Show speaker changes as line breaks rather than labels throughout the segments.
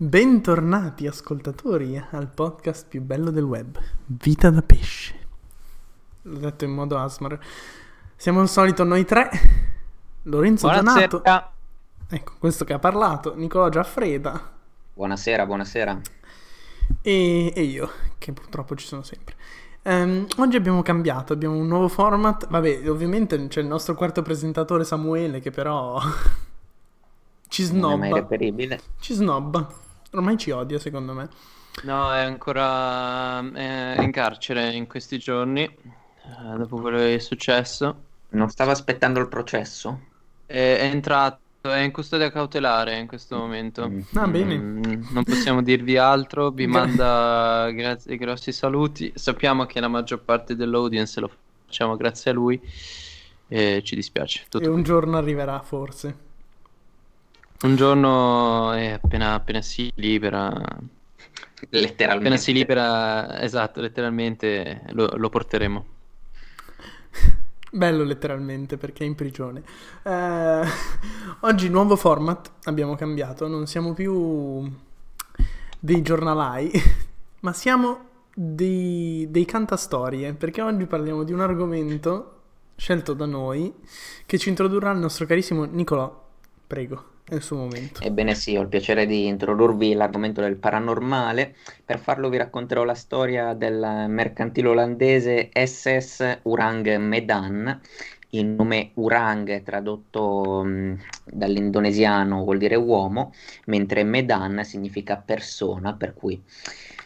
Bentornati ascoltatori al podcast più bello del web, Vita da pesce. L'ho detto in modo asmar. Siamo al solito noi tre, Lorenzo Donato.
Buonasera.
Ecco, questo che ha parlato, Nicolò Giaffreda
Buonasera, buonasera.
e, e io, che purtroppo ci sono sempre. Ehm, oggi abbiamo cambiato, abbiamo un nuovo format. Vabbè, ovviamente c'è il nostro quarto presentatore Samuele che però ci
Non è mai
snobba.
reperibile.
Ci snobba. Ormai ci odia, secondo me.
No, è ancora è in carcere in questi giorni, eh, dopo quello che è successo.
Non stava aspettando il processo?
È, è entrato, è in custodia cautelare in questo momento.
Mm.
Ah, bene.
Mm, non possiamo dirvi altro, vi
Gra-
manda grazie, grossi saluti. Sappiamo che la maggior parte dell'audience lo facciamo grazie a lui e ci dispiace. Tutto
E un giorno arriverà, forse.
Un giorno, eh, appena, appena si libera, appena
Letteralmente.
si libera, esatto, letteralmente lo, lo porteremo.
Bello letteralmente perché è in prigione. Eh, oggi nuovo format, abbiamo cambiato, non siamo più dei giornalai, ma siamo dei, dei cantastorie, perché oggi parliamo di un argomento scelto da noi che ci introdurrà il nostro carissimo Nicolò. Prego, è il suo momento.
Ebbene sì, ho il piacere di introdurvi l'argomento del paranormale. Per farlo vi racconterò la storia del mercantile olandese SS Urang Medan. Il nome Urang, tradotto mh, dall'indonesiano, vuol dire uomo, mentre Medan significa persona, per cui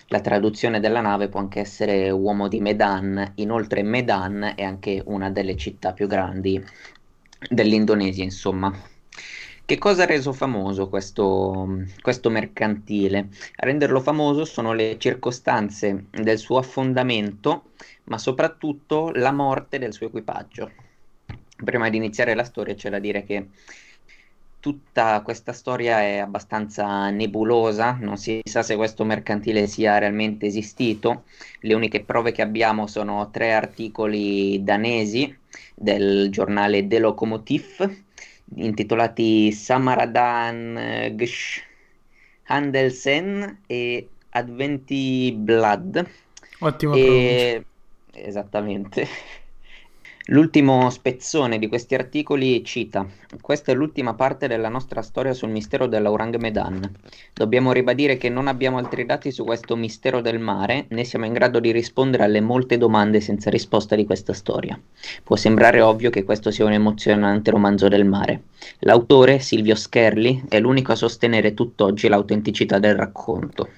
la traduzione della nave può anche essere uomo di Medan. Inoltre Medan è anche una delle città più grandi dell'Indonesia, insomma. Che cosa ha reso famoso questo, questo mercantile? A renderlo famoso sono le circostanze del suo affondamento, ma soprattutto la morte del suo equipaggio. Prima di iniziare la storia c'è da dire che tutta questa storia è abbastanza nebulosa, non si sa se questo mercantile sia realmente esistito. Le uniche prove che abbiamo sono tre articoli danesi del giornale De Lokomotiv intitolati Samaradan eh, Gsh Handelsen e Adventi Blood.
Ottima pronuncia.
E... Esattamente. L'ultimo spezzone di questi articoli cita: Questa è l'ultima parte della nostra storia sul mistero dell'Aurang Medan. Dobbiamo ribadire che non abbiamo altri dati su questo mistero del mare, né siamo in grado di rispondere alle molte domande senza risposta di questa storia. Può sembrare ovvio che questo sia un emozionante romanzo del mare. L'autore, Silvio Scherli, è l'unico a sostenere tutt'oggi l'autenticità del racconto.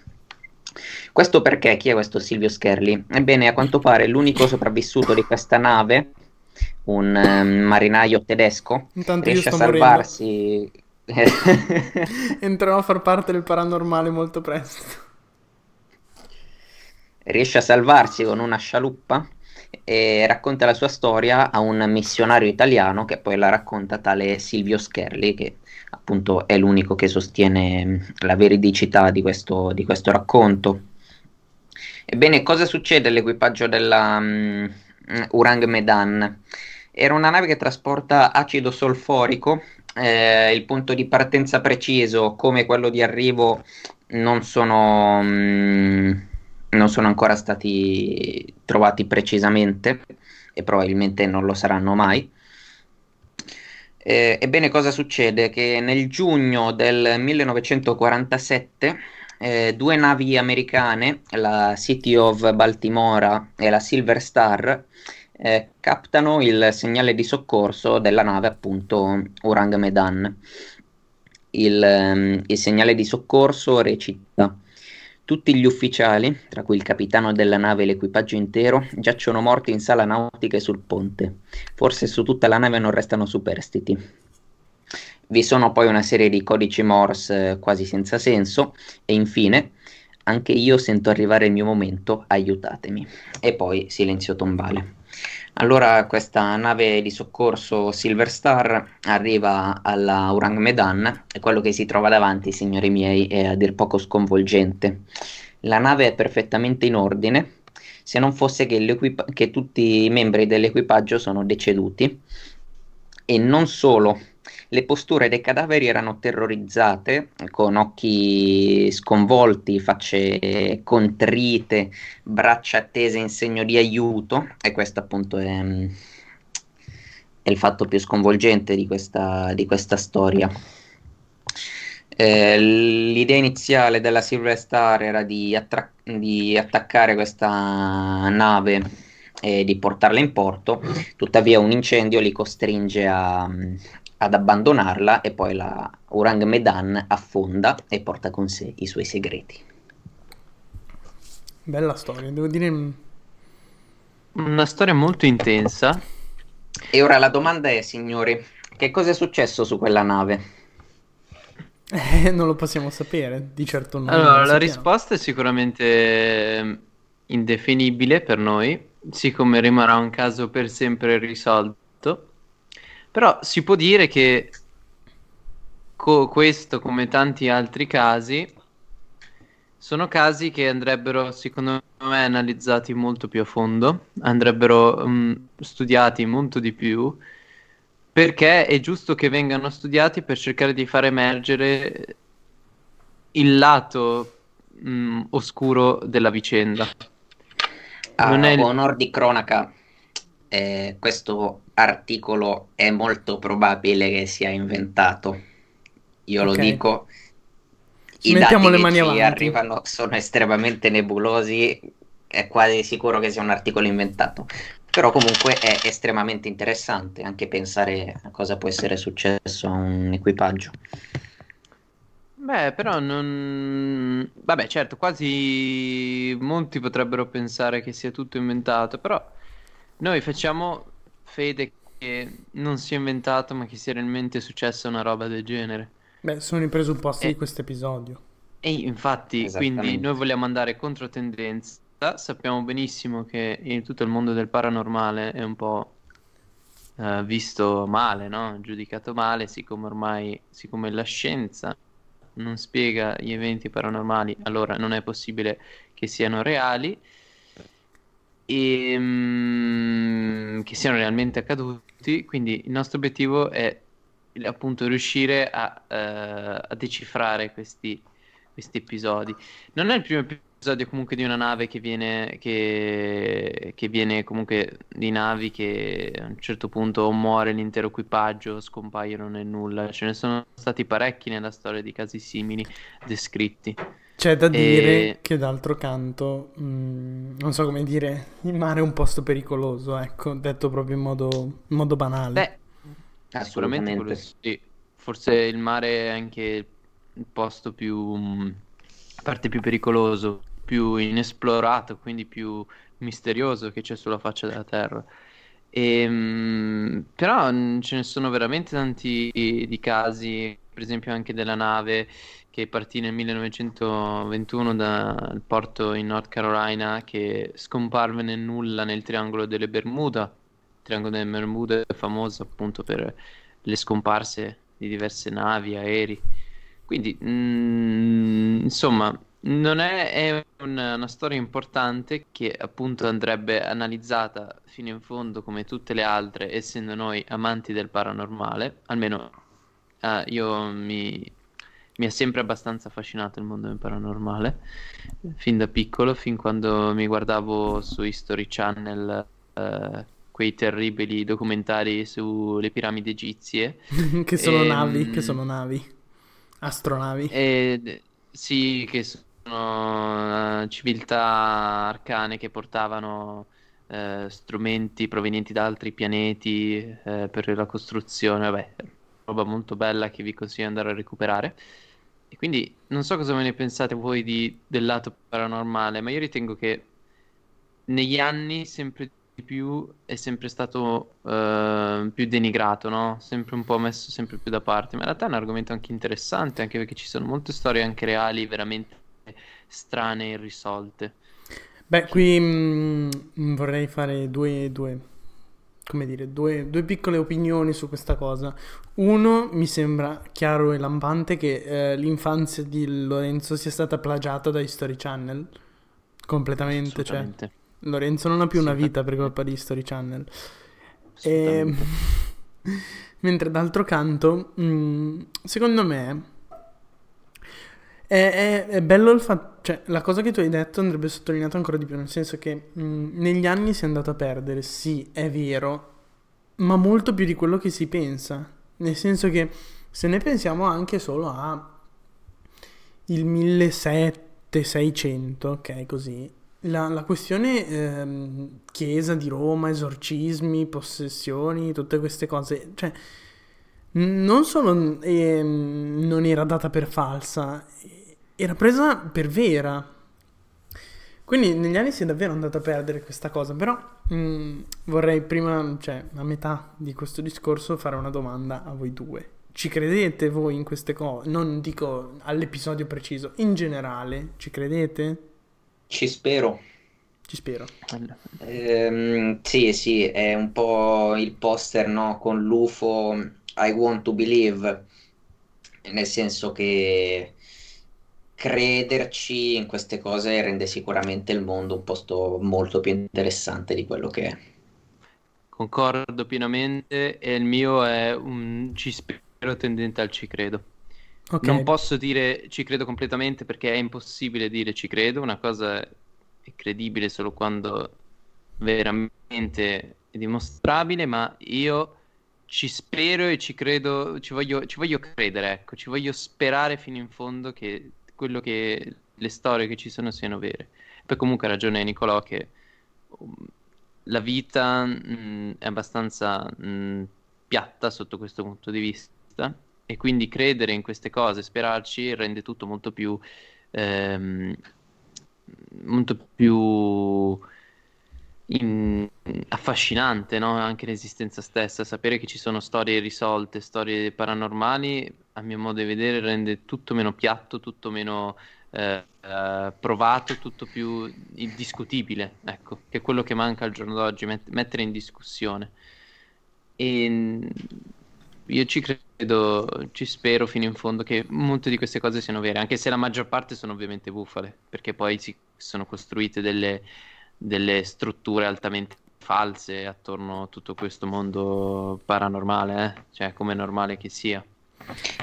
Questo perché chi è questo Silvio Scherli? Ebbene, a quanto pare l'unico sopravvissuto di questa nave, un ehm, marinaio tedesco,
Intanto
riesce a salvarsi.
Entrerò a far parte del paranormale molto presto.
riesce a salvarsi con una scialuppa e racconta la sua storia a un missionario italiano che poi la racconta tale Silvio Scherli, che appunto è l'unico che sostiene mh, la veridicità di questo, di questo racconto. Ebbene, cosa succede all'equipaggio della mh, Urang Medan? Era una nave che trasporta acido solforico, eh, il punto di partenza preciso come quello di arrivo non sono, mh, non sono ancora stati trovati precisamente e probabilmente non lo saranno mai. Eh, ebbene, cosa succede? Che nel giugno del 1947 eh, due navi americane, la City of Baltimora e la Silver Star, eh, captano il segnale di soccorso della nave, appunto Urang Medan. Il, ehm, il segnale di soccorso recita: Tutti gli ufficiali, tra cui il capitano della nave e l'equipaggio intero, giacciono morti in sala nautica e sul ponte. Forse su tutta la nave non restano superstiti. Vi sono poi una serie di codici Morse eh, quasi senza senso e infine anche io sento arrivare il mio momento, aiutatemi. E poi silenzio tombale. Allora questa nave di soccorso Silver Star arriva alla Urang Medan e quello che si trova davanti, signori miei, è a dir poco sconvolgente. La nave è perfettamente in ordine, se non fosse che, che tutti i membri dell'equipaggio sono deceduti e non solo Le posture dei cadaveri erano terrorizzate, con occhi sconvolti, facce contrite, braccia tese in segno di aiuto, e questo appunto è, è il fatto più sconvolgente di questa, di questa storia. Eh, l'idea iniziale della Silver Star era di, attra- di attaccare questa nave e di portarla in porto, tuttavia un incendio li costringe a, ad abbandonarla e poi la Urang Medan affonda e porta con sé i suoi segreti.
Bella storia, devo dire...
Una storia molto intensa.
E ora la domanda è, signori, che cosa è successo su quella nave?
Eh, non lo possiamo sapere, di certo non
Allora,
lo
la
sappiamo.
risposta è sicuramente eh, indefinibile per noi, siccome rimarrà un caso per sempre risolto. Però si può dire che co- questo, come tanti altri casi, sono casi che andrebbero, secondo me, analizzati molto più a fondo, andrebbero mm, studiati molto di più, perché è giusto che vengano studiati per cercare di far emergere il lato mm, oscuro della vicenda.
A
Non è
onor di cronaca, eh, questo articolo è molto probabile che sia inventato. Io lo
Ok.
dico. I
mettiamo
dati
le
che
mani
ci
avanti.
arrivano sono estremamente nebulosi, è quasi sicuro che sia un articolo inventato. Però comunque è estremamente interessante anche pensare a cosa può essere successo a un equipaggio.
Beh, però non... Vabbè, certo, quasi molti potrebbero pensare che sia tutto inventato, però noi facciamo fede che non sia inventato, ma che sia realmente successa una roba del genere.
Beh, sono i presupposti
Eh.
di questo episodio.
E infatti, quindi noi vogliamo andare contro tendenza. Sappiamo benissimo che in tutto il mondo del paranormale è un po' eh, visto male, no? Giudicato male, siccome ormai, siccome la scienza non spiega gli eventi paranormali, allora non è possibile che siano reali e mm, che siano realmente accaduti. Quindi il nostro obiettivo è appunto riuscire a, eh, a decifrare questi, questi episodi. Non è il primo episodio comunque di una nave che viene, che, che viene comunque di navi che a un certo punto muore l'intero equipaggio, scompaiono nel nulla. Ce ne sono stati parecchi nella storia di casi simili descritti.
C'è da
E-
dire che d'altro canto, mh, non so come dire, il mare è un posto pericoloso, ecco, detto proprio in modo, in modo banale.
Beh, sicuramente sì. Forse il mare è anche il posto più, mh, a parte più pericoloso, più inesplorato, quindi più misterioso che c'è sulla faccia della Terra. E, mh, però mh, ce ne sono veramente tanti di casi, per esempio anche della nave che partì nel 1921 dal porto in North Carolina che scomparve nel nulla nel triangolo delle Bermuda. Il triangolo delle Bermuda è famoso appunto per le scomparse di diverse navi, aerei. Quindi, mm, insomma, non è, è una, una storia importante che appunto andrebbe analizzata fino in fondo come tutte le altre, essendo noi amanti del paranormale, almeno eh, io mi, mi ha sempre abbastanza affascinato il mondo del paranormale, fin da piccolo, fin quando mi guardavo su History Channel eh, quei terribili documentari sulle piramidi egizie.
che sono
ehm,
navi, che sono navi, astronavi.
E, sì, che sono eh, civiltà arcane che portavano eh, strumenti provenienti da altri pianeti eh, per la costruzione. Vabbè, roba molto bella che vi consiglio di andare a recuperare. E quindi non so cosa ve ne pensate voi di- del lato paranormale, ma io ritengo che negli anni sempre di più è sempre stato eh, più denigrato, no? Sempre un po' messo sempre più da parte. Ma in realtà è un argomento anche interessante, anche perché ci sono molte storie anche reali, veramente strane e irrisolte.
Beh, qui mh, vorrei fare due, due, come dire, due, due piccole opinioni su questa cosa. Uno, mi sembra chiaro e lampante che eh, l'infanzia di Lorenzo sia stata plagiata da History Channel. Completamente, cioè. Lorenzo non ha più una vita per colpa di History Channel. E... Mentre d'altro canto, mh, secondo me, è, è- è bello il fatto, cioè la cosa che tu hai detto andrebbe sottolineata ancora di più, nel senso che mh, negli anni si è andato a perdere, sì, è vero, ma molto più di quello che si pensa. Nel senso che se ne pensiamo anche solo a il 1700, ok, così. La, la questione ehm, chiesa di Roma, esorcismi, possessioni, tutte queste cose, cioè, non solo ehm, non era data per falsa, era presa per vera. Quindi negli anni si è davvero andata a perdere questa cosa, però mh, vorrei prima, cioè a metà di questo discorso, fare una domanda a voi due. Ci credete voi in queste cose? Non dico all'episodio preciso, in generale, ci credete?
Ci spero.
Ci spero.
Allora,
Ehm, sì, sì, è un po' il poster, no, con l'UFO I want to believe, nel senso che crederci in queste cose rende sicuramente il mondo un posto molto più interessante di quello che è.
concordo pienamente e il mio è un ci spero tendente al ci credo.
Ok.
Non posso dire ci credo completamente perché è impossibile dire ci credo, una cosa è credibile solo quando veramente è dimostrabile, ma io ci spero e ci credo, ci voglio, ci voglio credere, ecco, ci voglio sperare fino in fondo che quello che le storie che ci sono siano vere. Poi comunque ha ragione Nicolò che um, la vita mh, è abbastanza mh, piatta sotto questo punto di vista e quindi credere in queste cose, sperarci, rende tutto molto più, ehm, molto più in- affascinante, no? Anche l'esistenza stessa, sapere che ci sono storie irrisolte, storie paranormali, a mio modo di vedere, rende tutto meno piatto, tutto meno eh, eh, provato, tutto più indiscutibile, ecco, che è quello che manca al giorno d'oggi, met- mettere in discussione. E io ci credo, ci spero fino in fondo che molte di queste cose siano vere, anche se la maggior parte sono ovviamente bufale, perché poi si sono costruite delle, delle strutture altamente false attorno a tutto questo mondo paranormale, eh? Cioè, come è normale che sia.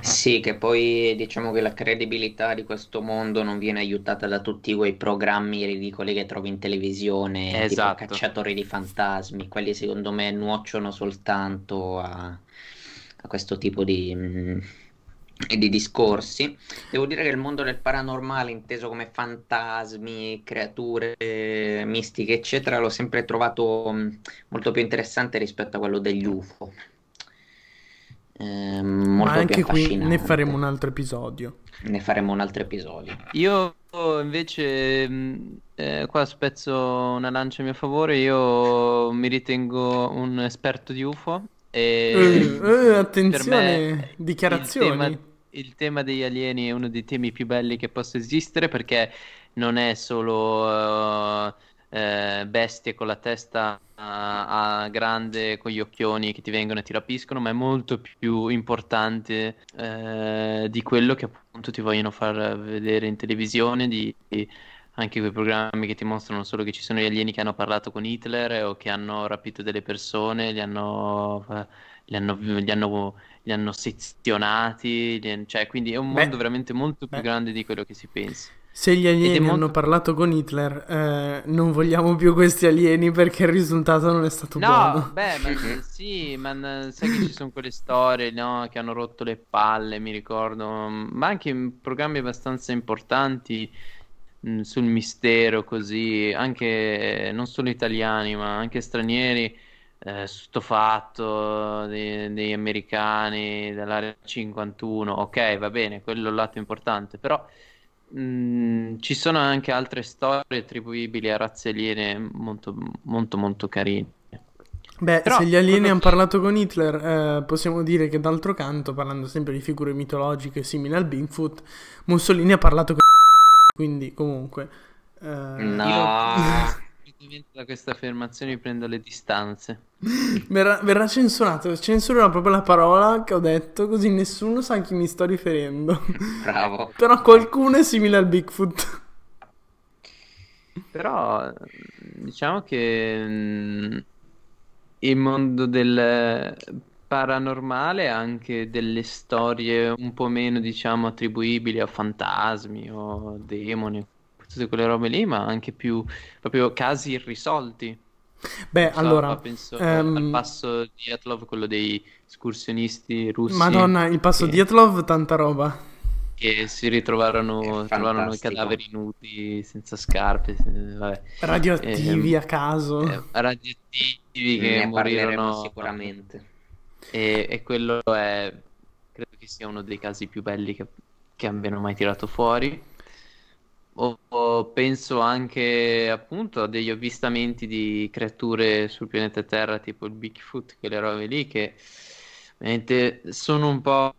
Sì, che poi diciamo che la credibilità di questo mondo non viene aiutata da tutti quei programmi ridicoli che trovi in televisione, tipo
Esatto.
Cacciatori di fantasmi, quelli secondo me nuocciono soltanto a, a questo tipo di, mm, di discorsi. Devo dire che il mondo del paranormale, inteso come fantasmi, creature eh, mistiche, eccetera, l'ho sempre trovato mm, molto più interessante rispetto a quello degli UFO. Eh,
Ma
molto più
anche qui ne faremo un altro episodio.
Ne faremo un altro episodio.
Io invece, mh, eh, qua spezzo una lancia a mio favore, io mi ritengo un esperto di UFO e
Eh, eh,
me
attenzione,
il tema,
dichiarazioni.
Il tema degli alieni è uno dei temi più belli che possa esistere perché non è solo eh, eh, bestie con la testa a grande, con gli occhioni che ti vengono e ti rapiscono, ma è molto più importante eh, di quello che appunto ti vogliono far vedere in televisione, di, di anche quei programmi che ti mostrano solo che ci sono gli alieni che hanno parlato con Hitler o che hanno rapito delle persone, li hanno, li hanno, li hanno, li hanno sezionati, li- cioè quindi è un
Beh,
mondo veramente molto più
beh,
grande di quello che si pensa.
se gli alieni hanno
molto...
parlato con Hitler, eh, non vogliamo più questi alieni perché il risultato non è stato
No,
buono.
beh, ma sì, ma sai che ci sono quelle storie, no, che hanno rotto le palle, mi ricordo, ma anche in programmi abbastanza importanti mh, sul mistero, così, anche non solo italiani, ma anche stranieri, eh, fatto dei- degli americani dell'area 51, ok, va bene, quello è il lato importante, però mh, ci sono anche altre storie attribuibili a razze aliene molto, molto, molto carine.
Beh,
Però
se gli alieni
quello
hanno parlato con Hitler, eh, possiamo dire che d'altro canto, parlando sempre di figure mitologiche simili al Bigfoot, Mussolini ha parlato con quindi comunque... eh,
No,
da questa affermazione prendo le distanze.
verrà, verrà censurato, censurerò proprio la parola che ho detto, così nessuno sa a chi mi sto riferendo.
bravo.
Però qualcuno è simile al Bigfoot.
Però diciamo che mh, il mondo del paranormale, anche delle storie un po' meno, diciamo, attribuibili a fantasmi o demoni, tutte quelle robe lì, ma anche più proprio casi irrisolti.
Beh,
so,
allora,
penso
ehm,
al passo di Dyatlov, quello dei escursionisti russi
Madonna, il passo
che,
Dietlov, tanta roba.
che si ritrovarono, trovarono i cadaveri nudi, senza scarpe, eh, vabbè.
Radioattivi
Ehm,
a caso.
eh, radioattivi che
Ne
morirono
sicuramente.
e, e quello è, credo che sia uno dei casi più belli che, che abbiano mai tirato fuori. O, o penso anche appunto a degli avvistamenti di creature sul pianeta Terra, tipo il Bigfoot, quelle robe lì che veramente sono un po'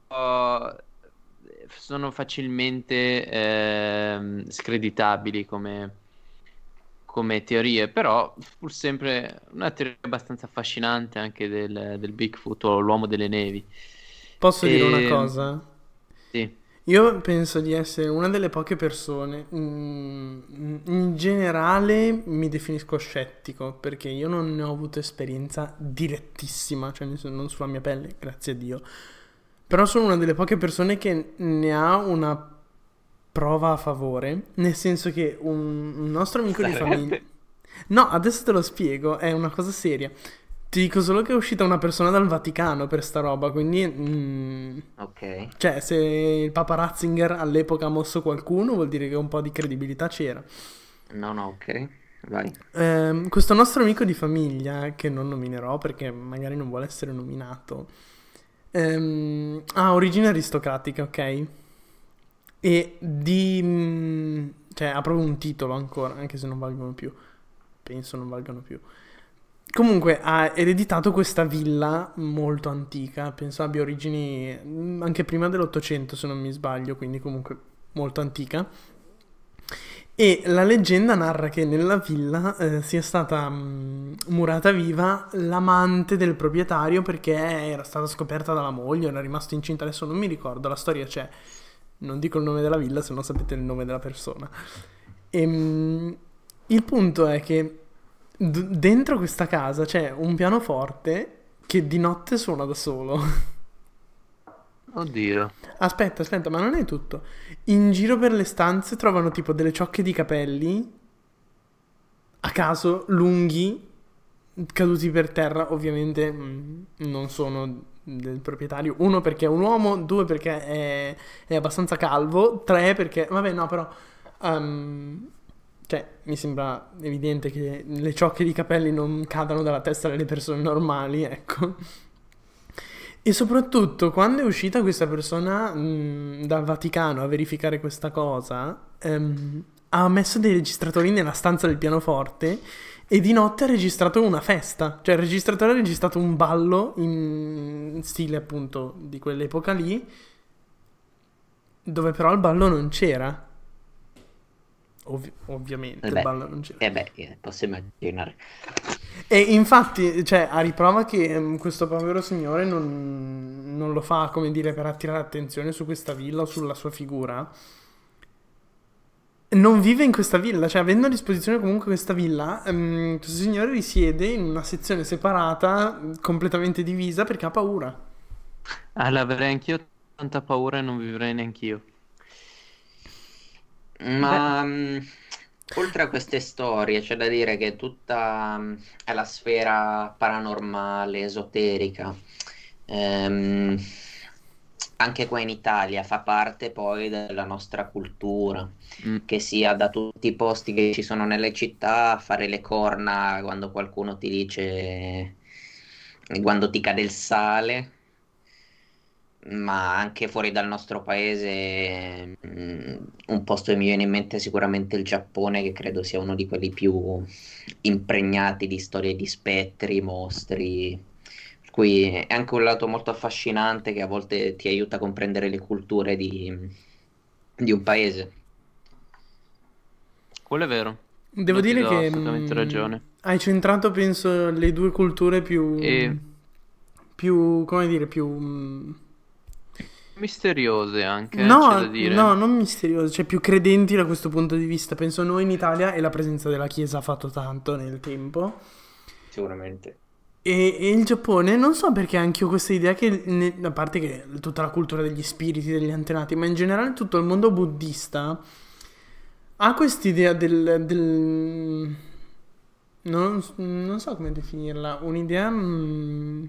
sono facilmente ehm, screditabili come, come teorie, però pur sempre una teoria abbastanza affascinante anche del, del Bigfoot o l'uomo delle nevi.
Posso dire una
E
cosa?
sì,
Io penso di essere una delle poche persone, mm, in generale mi definisco scettico perché io non ne ho avuto esperienza direttissima, cioè non sulla mia pelle, grazie a Dio. Però sono una delle poche persone che ne ha una prova a favore, nel senso che un, nostro amico di famiglia...
Sarebbe.
No, adesso te lo spiego, è una cosa seria. Ti dico solo che è uscita una persona dal Vaticano per sta roba, quindi... mm,
Ok.
cioè, se il Papa Ratzinger all'epoca ha mosso qualcuno, vuol dire che un po' di credibilità c'era.
No, no, ok. Vai.
Ehm, questo nostro amico di famiglia, che non nominerò perché magari non vuole essere nominato, ehm, ha origine aristocratica, ok? E di... mm, cioè, ha proprio un titolo ancora, anche se non valgono più. Penso non valgano più. Comunque ha ereditato questa villa molto antica, penso abbia origini mm, anche prima dell'Ottocento se non mi sbaglio, quindi comunque molto antica. E la leggenda narra che nella villa eh, sia stata mm, murata viva l'amante del proprietario perché era stata scoperta dalla moglie, era rimasto incinta, adesso non mi ricordo, la storia c'è, non dico il nome della villa se no sapete il nome della persona. Ehm, il punto è che d- dentro questa casa c'è un pianoforte che di notte suona da solo.
oddio.
Aspetta, aspetta, ma non è tutto. In giro per le stanze trovano tipo delle ciocche di capelli a caso, lunghi, caduti per terra. Ovviamente mm, non sono del proprietario. Uno perché è un uomo, due perché è, è abbastanza calvo, tre perché... Vabbè, no, però... ehm, cioè, mi sembra evidente che le ciocche di capelli non cadano dalla testa delle persone normali, ecco. E soprattutto, quando è uscita questa persona mh, dal Vaticano a verificare questa cosa, ehm, ha messo dei registratori nella stanza del pianoforte e di notte ha registrato una festa. Cioè, il registratore ha registrato un ballo in stile appunto di quell'epoca lì, dove però il ballo non c'era. Ovvi- ovviamente
Eh
il
beh,
ballo non c'era.
eh beh, eh, posso immaginare.
E infatti, cioè, a riprova che ehm, questo povero signore non, non lo fa, come dire, per attirare attenzione su questa villa o sulla sua figura, non vive in questa villa, cioè, avendo a disposizione comunque questa villa, ehm, questo signore risiede in una sezione separata, completamente divisa, perché ha paura.
Ah, l'avrei anch'io tanta paura e non vivrei neanch'io.
Ma mh, oltre a queste storie, c'è da dire che tutta mh, è la sfera paranormale, esoterica. Ehm, anche qua in Italia fa parte poi della nostra cultura,
Mm.
che sia da tutti i posti che ci sono nelle città, fare le corna quando qualcuno ti dice, quando ti cade il sale. Ma anche fuori dal nostro paese, mm, un posto che mi viene in mente è sicuramente il Giappone, che credo sia uno di quelli più impregnati di storie di spettri, mostri. Per cui è anche un lato molto affascinante che a volte ti aiuta a comprendere le culture di, di un paese.
Quello è vero.
Devo
ti
dire che
assolutamente
mm,
ragione.
hai centrato, penso, le due culture più,
E
più, come dire, più...
misteriose anche, c'è
No,
da dire.
no, non misteriose, cioè più credenti da questo punto di vista. Penso noi in Italia e la presenza della Chiesa ha fatto tanto nel tempo.
Sicuramente.
E, e il Giappone, non so perché anche io ho questa idea che, ne- a parte che tutta la cultura degli spiriti, degli antenati, ma in generale tutto il mondo buddista ha quest'idea del... del... Non, non so come definirla, un'idea... mm,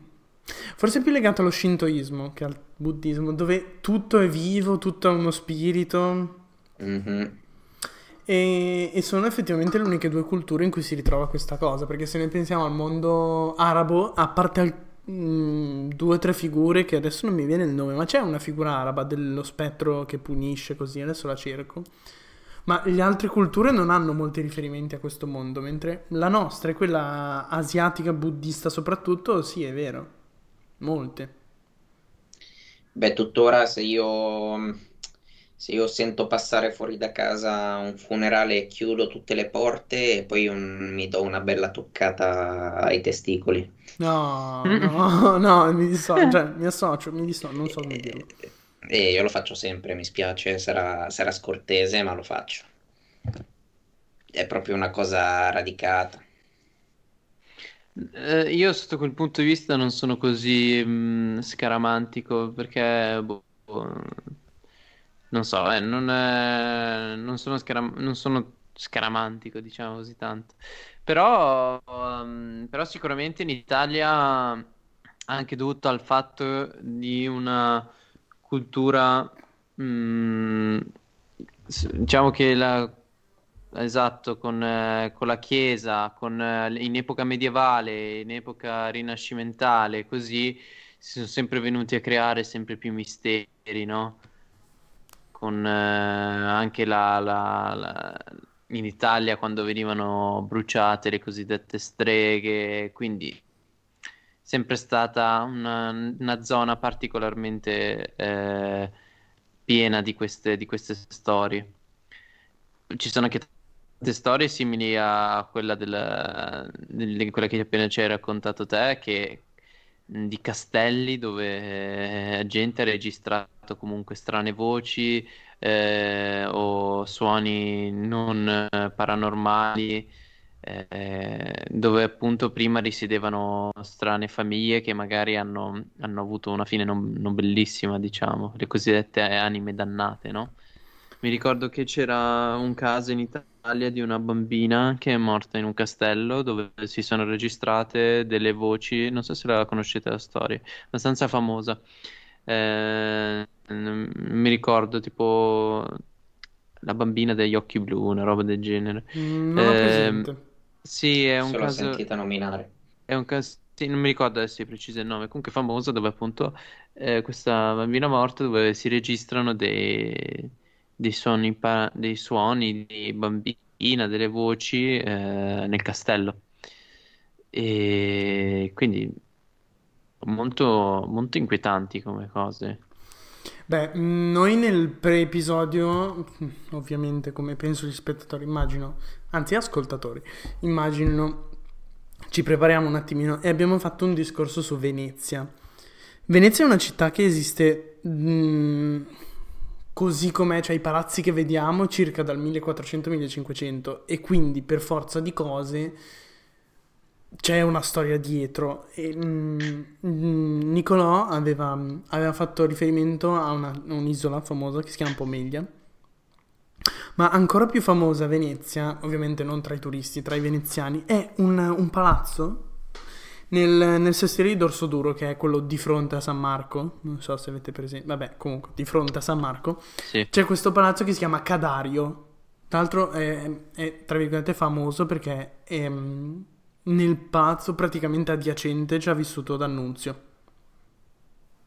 Forse più legata allo shintoismo che al buddismo, dove tutto è vivo, tutto ha uno spirito.
Mhm.
E, e sono effettivamente le uniche due culture in cui si ritrova questa cosa, perché se ne pensiamo al mondo arabo, a parte al- mm, due o tre figure che adesso non mi viene il nome, ma c'è una figura araba dello spettro che punisce così, adesso la cerco. Ma le altre culture non hanno molti riferimenti a questo mondo, mentre la nostra è quella asiatica, buddista soprattutto, sì, è vero, molte.
Beh, tuttora se io, se io sento passare fuori da casa un funerale, chiudo tutte le porte e poi un- mi do una bella toccata ai testicoli.
No, no, no, mi dissocio, cioè, mi associo, mi dissocio, non so come dirlo.
E, e io lo faccio sempre, mi spiace, sarà, sarà scortese, ma lo faccio. È proprio una cosa radicata.
Eh, io sotto quel punto di vista non sono così mm, scaramantico perché boh, non so, eh, non, è- non sono scaram- non sono scaramantico, diciamo così tanto. Però, mm, però sicuramente in Italia, anche dovuto al fatto di una cultura, mm, s- diciamo che la Esatto, con, eh, con la Chiesa, con, eh, in epoca medievale, in epoca rinascimentale, così si sono sempre venuti a creare sempre più misteri, no? Con eh, anche la, la- la- in Italia quando venivano bruciate le cosiddette streghe, quindi sempre stata una, una zona particolarmente eh, piena di queste, di queste storie. Ci sono anche storie simili a quella, del, del- quella che appena ci hai raccontato te, che mh, di castelli dove eh, gente ha registrato comunque strane voci eh, o suoni non eh, paranormali, eh, dove appunto prima risiedevano strane famiglie che magari hanno, hanno avuto una fine non, non bellissima, diciamo, le cosiddette anime dannate, no? Mi ricordo che c'era un caso in Italia di una bambina che è morta in un castello dove si sono registrate delle voci, non so se la conoscete la storia, abbastanza famosa. Eh, non mi ricordo tipo la bambina degli occhi blu, una roba del genere.
Mm, Non ho presente.
sì, è un
Se l'ho
caso,
sentita nominare.
è un caso, sì, non mi ricordo adesso di preciso il nome, comunque famoso dove appunto eh, questa bambina morta dove si registrano dei, dei suoni, dei suoni di bambina, delle voci eh, nel castello. E quindi molto, molto inquietanti come cose.
Beh, noi nel pre-episodio, ovviamente come penso gli spettatori immagino, anzi ascoltatori, immaginino, ci prepariamo un attimino e abbiamo fatto un discorso su Venezia. Venezia è una città che esiste mh, così com'è, cioè i palazzi che vediamo circa dal 1400-1500 e quindi per forza di cose c'è una storia dietro. E, mm, Nicolò aveva, aveva fatto riferimento a una- un'isola famosa che si chiama Pomeglia, ma ancora più famosa Venezia, ovviamente non tra i turisti, tra i veneziani, è un, un palazzo nel, nel sestiere di Dorsoduro, che è quello di fronte a San Marco. Non so se avete presente, vabbè, comunque di fronte a San Marco.
Sì.
C'è questo palazzo che si chiama Cadario. Tra l'altro è, è, tra virgolette famoso perché è, mm, nel palazzo praticamente adiacente ci ha vissuto D'Annunzio.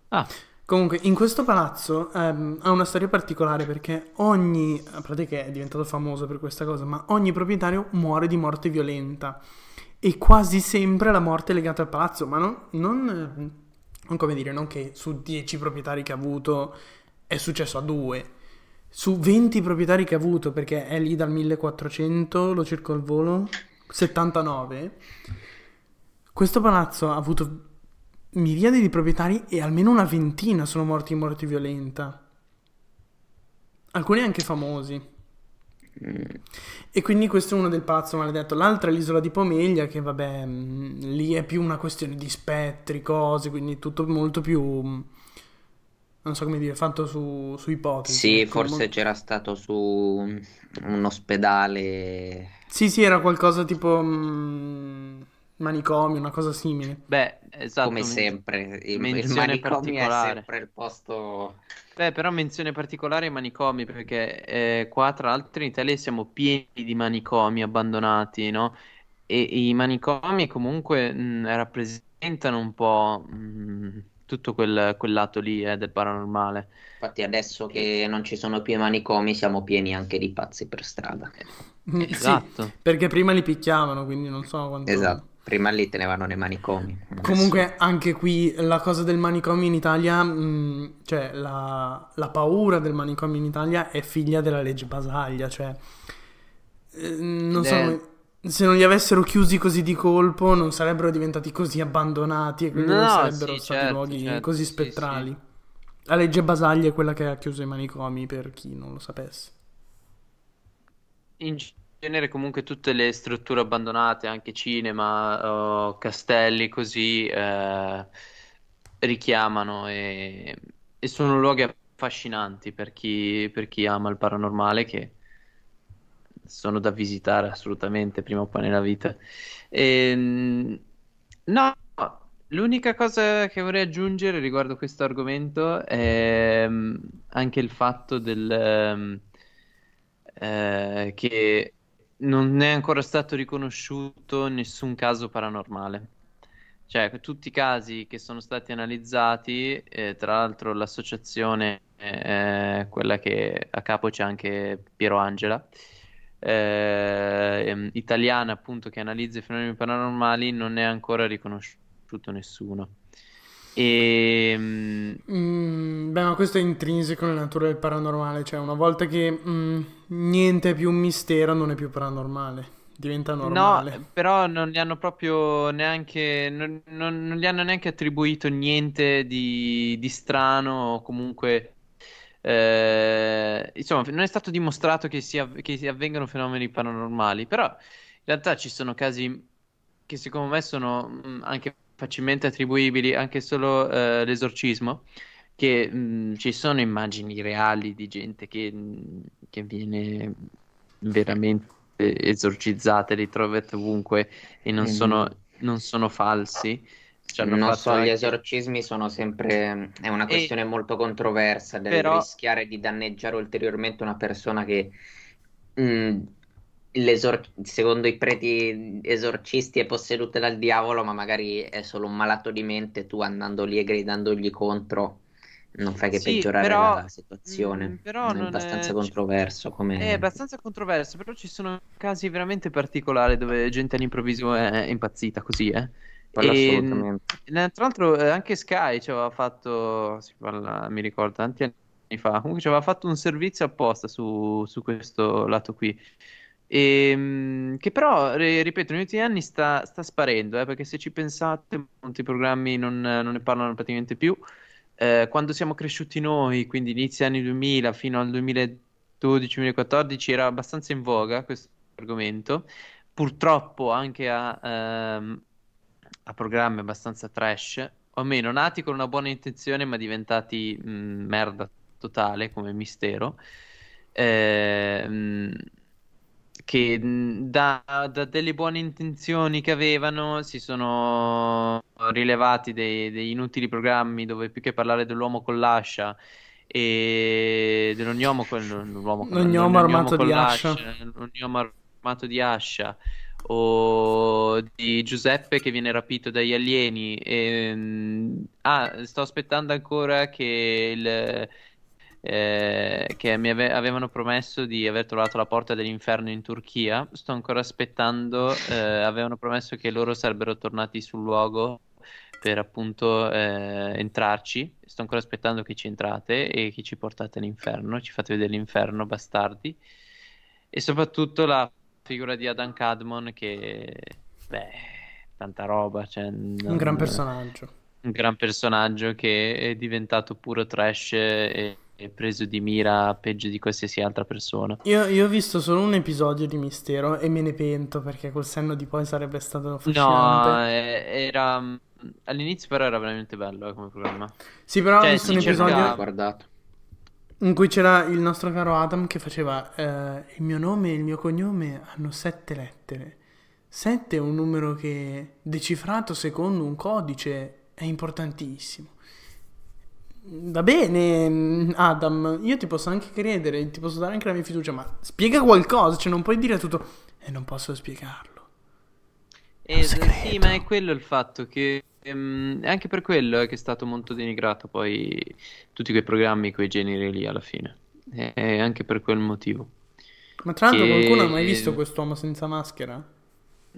Ah,
Comunque, in questo palazzo ehm, ha una storia particolare perché ogni, a parte che è diventato famoso per questa cosa, ma ogni proprietario muore di morte violenta e quasi sempre la morte è legata al palazzo, ma non, non, non come dire, non che su 10 proprietari che ha avuto è successo a due, su 20 proprietari che ha avuto, perché è lì dal 1400, lo cerco al volo, 79, questo palazzo ha avuto miriadi di proprietari e almeno una ventina sono morti in morte violenta. Alcuni anche famosi.
Mm.
E quindi questo è uno del palazzo maledetto. L'altra è l'isola di Pomeglia, che vabbè, mh, lì è più una questione di spettri, cose, quindi tutto molto più... mh, non so come dire, fatto su, su ipotesi.
Sì, forse
mol-
c'era stato su un ospedale.
Sì, sì, era qualcosa tipo mh, manicomio, una cosa simile.
Beh, esatto,
Come sempre, il, il manicomio è
particolare.
sempre il posto.
Beh, però menzione particolare ai manicomi, perché eh, qua tra l'altro in Italia siamo pieni di manicomi abbandonati, no? E i manicomi comunque mh, rappresentano un po' mh, tutto quel, quel lato lì eh, del paranormale.
Infatti, adesso che non ci sono più i manicomi, siamo pieni anche di pazzi per strada.
Mm, Sì,
Esatto.
perché prima li picchiavano, quindi non so quanto...
Esatto, prima lì tenevano nei manicomi. Adesso-
Comunque anche qui la cosa del manicomio in Italia, mh, cioè la, la paura del manicomio in Italia è figlia della legge Basaglia, cioè eh, non
Ed
so, se non li avessero chiusi così di colpo non sarebbero diventati così abbandonati e quindi non
No,
sarebbero
sì,
stati
certo,
luoghi
certo,
così
sì,
spettrali.
sì.
La legge Basaglia è quella che ha chiuso i manicomi per chi non lo sapesse.
In genere comunque tutte le strutture abbandonate, anche cinema, o castelli così, eh, richiamano e, e sono luoghi affascinanti per chi, per chi ama il paranormale che sono da visitare assolutamente prima o poi nella vita. Ehm, no, l'unica cosa che vorrei aggiungere riguardo questo argomento è mm, anche il fatto del, ehm, eh, che non è ancora stato riconosciuto nessun caso paranormale. Cioè, tutti i casi che sono stati analizzati, eh, tra l'altro l'associazione, eh, quella che a capo c'è anche Piero Angela, eh, ehm, italiana appunto che analizza i fenomeni paranormali, non è ancora riconosciuto nessuno. E, mm,
Mm, beh, ma questo è intrinseco nella natura del paranormale, cioè una volta che mm, niente è più un mistero non è più paranormale, diventa
No,
normale.
però non gli hanno proprio neanche, non, non- non gli hanno neanche attribuito niente di, di strano o comunque, eh, insomma, non è stato dimostrato che, sia, che si avvengano fenomeni paranormali, però in realtà ci sono casi che secondo me sono mh, anche facilmente attribuibili, anche solo eh, l'esorcismo, che mh, ci sono immagini reali di gente che, mh, che viene veramente esorcizzata, li trovate ovunque e non
Mm.
sono, non sono falsi.
Non
fatto
so, gli
anche-
esorcismi sono sempre, è una
E-
questione molto controversa, del
però-
rischiare di danneggiare ulteriormente una persona che, mm, l'esor- secondo i preti esorcisti, è posseduta dal diavolo, ma magari è solo un malato di mente, tu andando lì e gridandogli contro, non fai che
Sì,
peggiorare
però-
la situazione.
mm, però
è
è-
abbastanza
ci-
controverso come...
È abbastanza controverso, però ci sono casi veramente particolari dove gente all'improvviso è impazzita così, eh.
Quello
E,
assolutamente.
eh, tra l'altro eh, anche Sky ci aveva fatto, si parla, mi ricordo, tanti anni fa, comunque ci aveva fatto un servizio apposta su, su questo lato qui. E, mh, che però, ri- ripeto, negli ultimi anni sta, sta sparendo, eh, perché se ci pensate, molti programmi non, non ne parlano praticamente più. Eh, quando siamo cresciuti noi, quindi inizi anni 2000 fino al 2012-2014, era abbastanza in voga questo argomento. Purtroppo anche a, ehm, a programmi abbastanza trash, o meno nati con una buona intenzione, ma diventati mh, merda totale come mistero. Ehm, che da, da delle buone intenzioni che avevano si sono rilevati dei, dei inutili programmi dove più che parlare dell'uomo con l'ascia e dell'ognomo con l'uomo con,
L'ognomo armato
con
di
l'ascia,
ascia.
l'ognomo armato di ascia o di Giuseppe che viene rapito dagli alieni e, ah, sto aspettando ancora che il eh, che mi ave- avevano promesso di aver trovato la porta dell'inferno in Turchia. Sto ancora aspettando, eh, avevano promesso che loro sarebbero tornati sul luogo per appunto eh, entrarci. Sto ancora aspettando che ci entrate e che ci portate all'inferno, ci fate vedere l'inferno, bastardi. E soprattutto la figura di Adam Cadmon che, beh, tanta roba, cioè,
Un
non-
gran personaggio.
un gran personaggio che è diventato puro trash e, preso di mira peggio di qualsiasi altra persona.
Io, io ho visto solo un episodio di Mistero e me ne pento perché col senno di poi sarebbe stato
No,
affascinante.
eh, era all'inizio però era veramente bello eh, come programma.
Sì, però ho
Cioè,
visto
si
un episodio
guardato.
in cui c'era il nostro caro Adam che faceva eh, il mio nome e il mio cognome hanno sette lettere. Sette è un numero che decifrato secondo un codice è importantissimo. Va bene, mm, Adam, io ti posso anche credere, ti posso dare anche la mia fiducia, ma spiega qualcosa, cioè non puoi dire tutto e non posso spiegarlo. È
E,
segreto.
sì, ma è quello il fatto che ehm, è anche per quello eh, che è stato molto denigrato poi tutti quei programmi, quei generi lì alla fine. È è anche per quel motivo.
Ma tra l'altro
Che-
qualcuno ha mai visto quest'uomo senza maschera?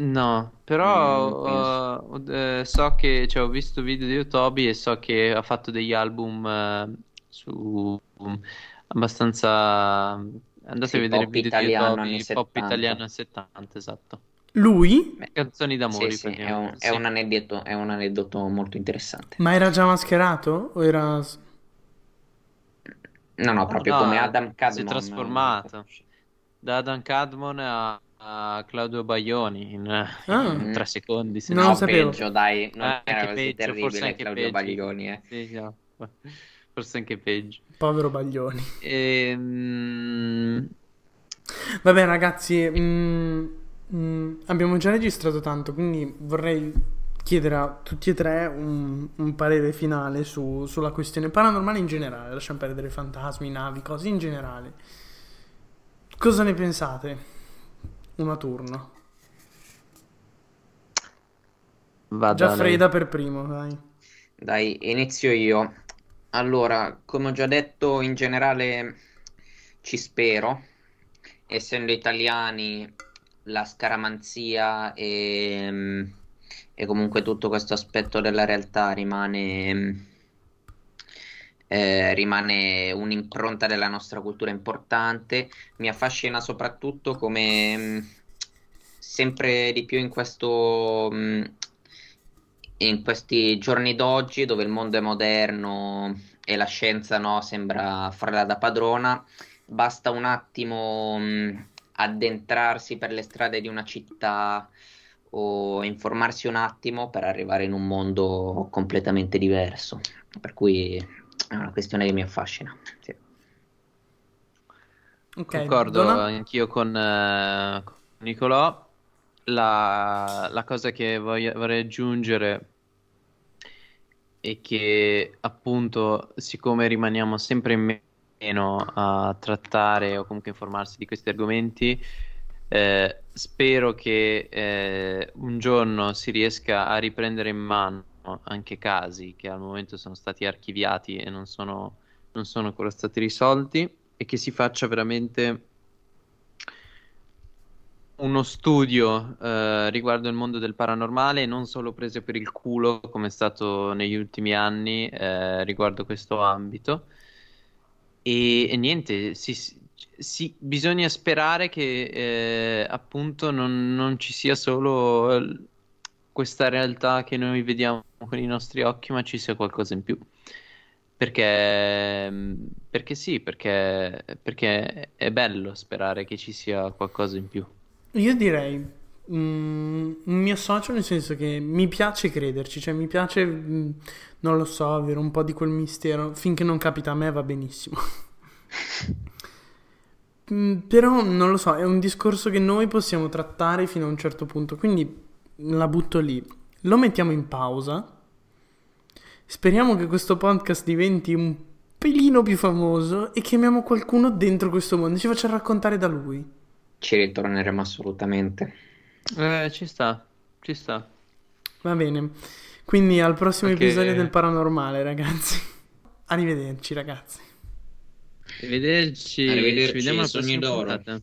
No,
Mm,
però uh, ho- eh, so che cioè, ho visto video di Otobi e so che ha fatto degli album eh, su um, abbastanza andate
Sì,
a vedere
pop
video di
italiano
Otobi,
anni
pop
70.
italiano anni 70, esatto.
Lui?
Canzoni d'amore,
sì, sì, è un,
praticamente,
è
sì.
un aneddoto, è un aneddoto molto interessante.
Ma era già mascherato? O era...
No, no, proprio
No,
come Adam
si è
Cadman.
trasformato. Da Adam Cadmon a, a Claudio Baglioni in,
Ah.
in tre secondi. se
Non
No,
lo sapevo.
peggio, dai, non
Eh,
era così
peggio, forse
terribile
anche
Claudio
peggio.
Baglioni, eh.
Sì, no. Forse anche peggio.
Povero Baglioni.
Ehm,
Vabbè ragazzi, mm, mm, abbiamo già registrato tanto, quindi vorrei chiedere a tutti e tre un, un parere finale su- sulla questione paranormale in generale. Lasciamo perdere fantasmi, navi, cose in generale. Cosa ne pensate? Uno a turno.
vada
Già. Freda per primo, dai.
Dai, inizio io. Allora, come ho già detto, in generale ci spero. Essendo italiani, la scaramanzia e, e comunque tutto questo aspetto della realtà rimane, eh, rimane un'impronta della nostra cultura importante. Mi affascina soprattutto come mh, sempre di più in questo, mh, in questi giorni d'oggi dove il mondo è moderno e la scienza no, sembra farla da padrona, basta un attimo mh, addentrarsi per le strade di una città o informarsi un attimo per arrivare in un mondo completamente diverso. Per cui è una questione che mi affascina. Sì.
Ok,
Concordo
Donna?
anch'io con, eh, con Nicolò. La, la cosa che voglio- vorrei aggiungere è che appunto, siccome rimaniamo sempre in meno a trattare o comunque informarsi di questi argomenti, eh, spero che eh, un giorno si riesca a riprendere in mano anche casi che al momento sono stati archiviati e non sono, non sono ancora stati risolti e che si faccia veramente uno studio eh, riguardo il mondo del paranormale, non solo prese per il culo come è stato negli ultimi anni eh, riguardo questo ambito. E, e niente, si- si- bisogna sperare che eh, appunto non, non ci sia solo questa realtà che noi vediamo con i nostri occhi, ma ci sia qualcosa in più. Perché, perché sì, perché, perché è bello sperare che ci sia qualcosa in più.
Io direi mm, mi associo nel senso che mi piace crederci, cioè mi piace, mm, non lo so, avere un po' di quel mistero. Finché non capita a me va benissimo. Mm, Però non lo so, è un discorso che noi possiamo trattare fino a un certo punto, quindi la butto lì. Lo mettiamo in pausa. Speriamo che questo podcast diventi un pelino più famoso e chiamiamo qualcuno dentro questo mondo e ci faccia raccontare da lui.
Ci ritorneremo assolutamente.
Eh, ci sta, ci sta.
Va bene. Quindi al prossimo
Anche-
episodio del paranormale, ragazzi. Arrivederci, ragazzi.
Arrivederci,
Arrivederci,
ci vediamo alla
sogni
prossima
d'oro.
puntata.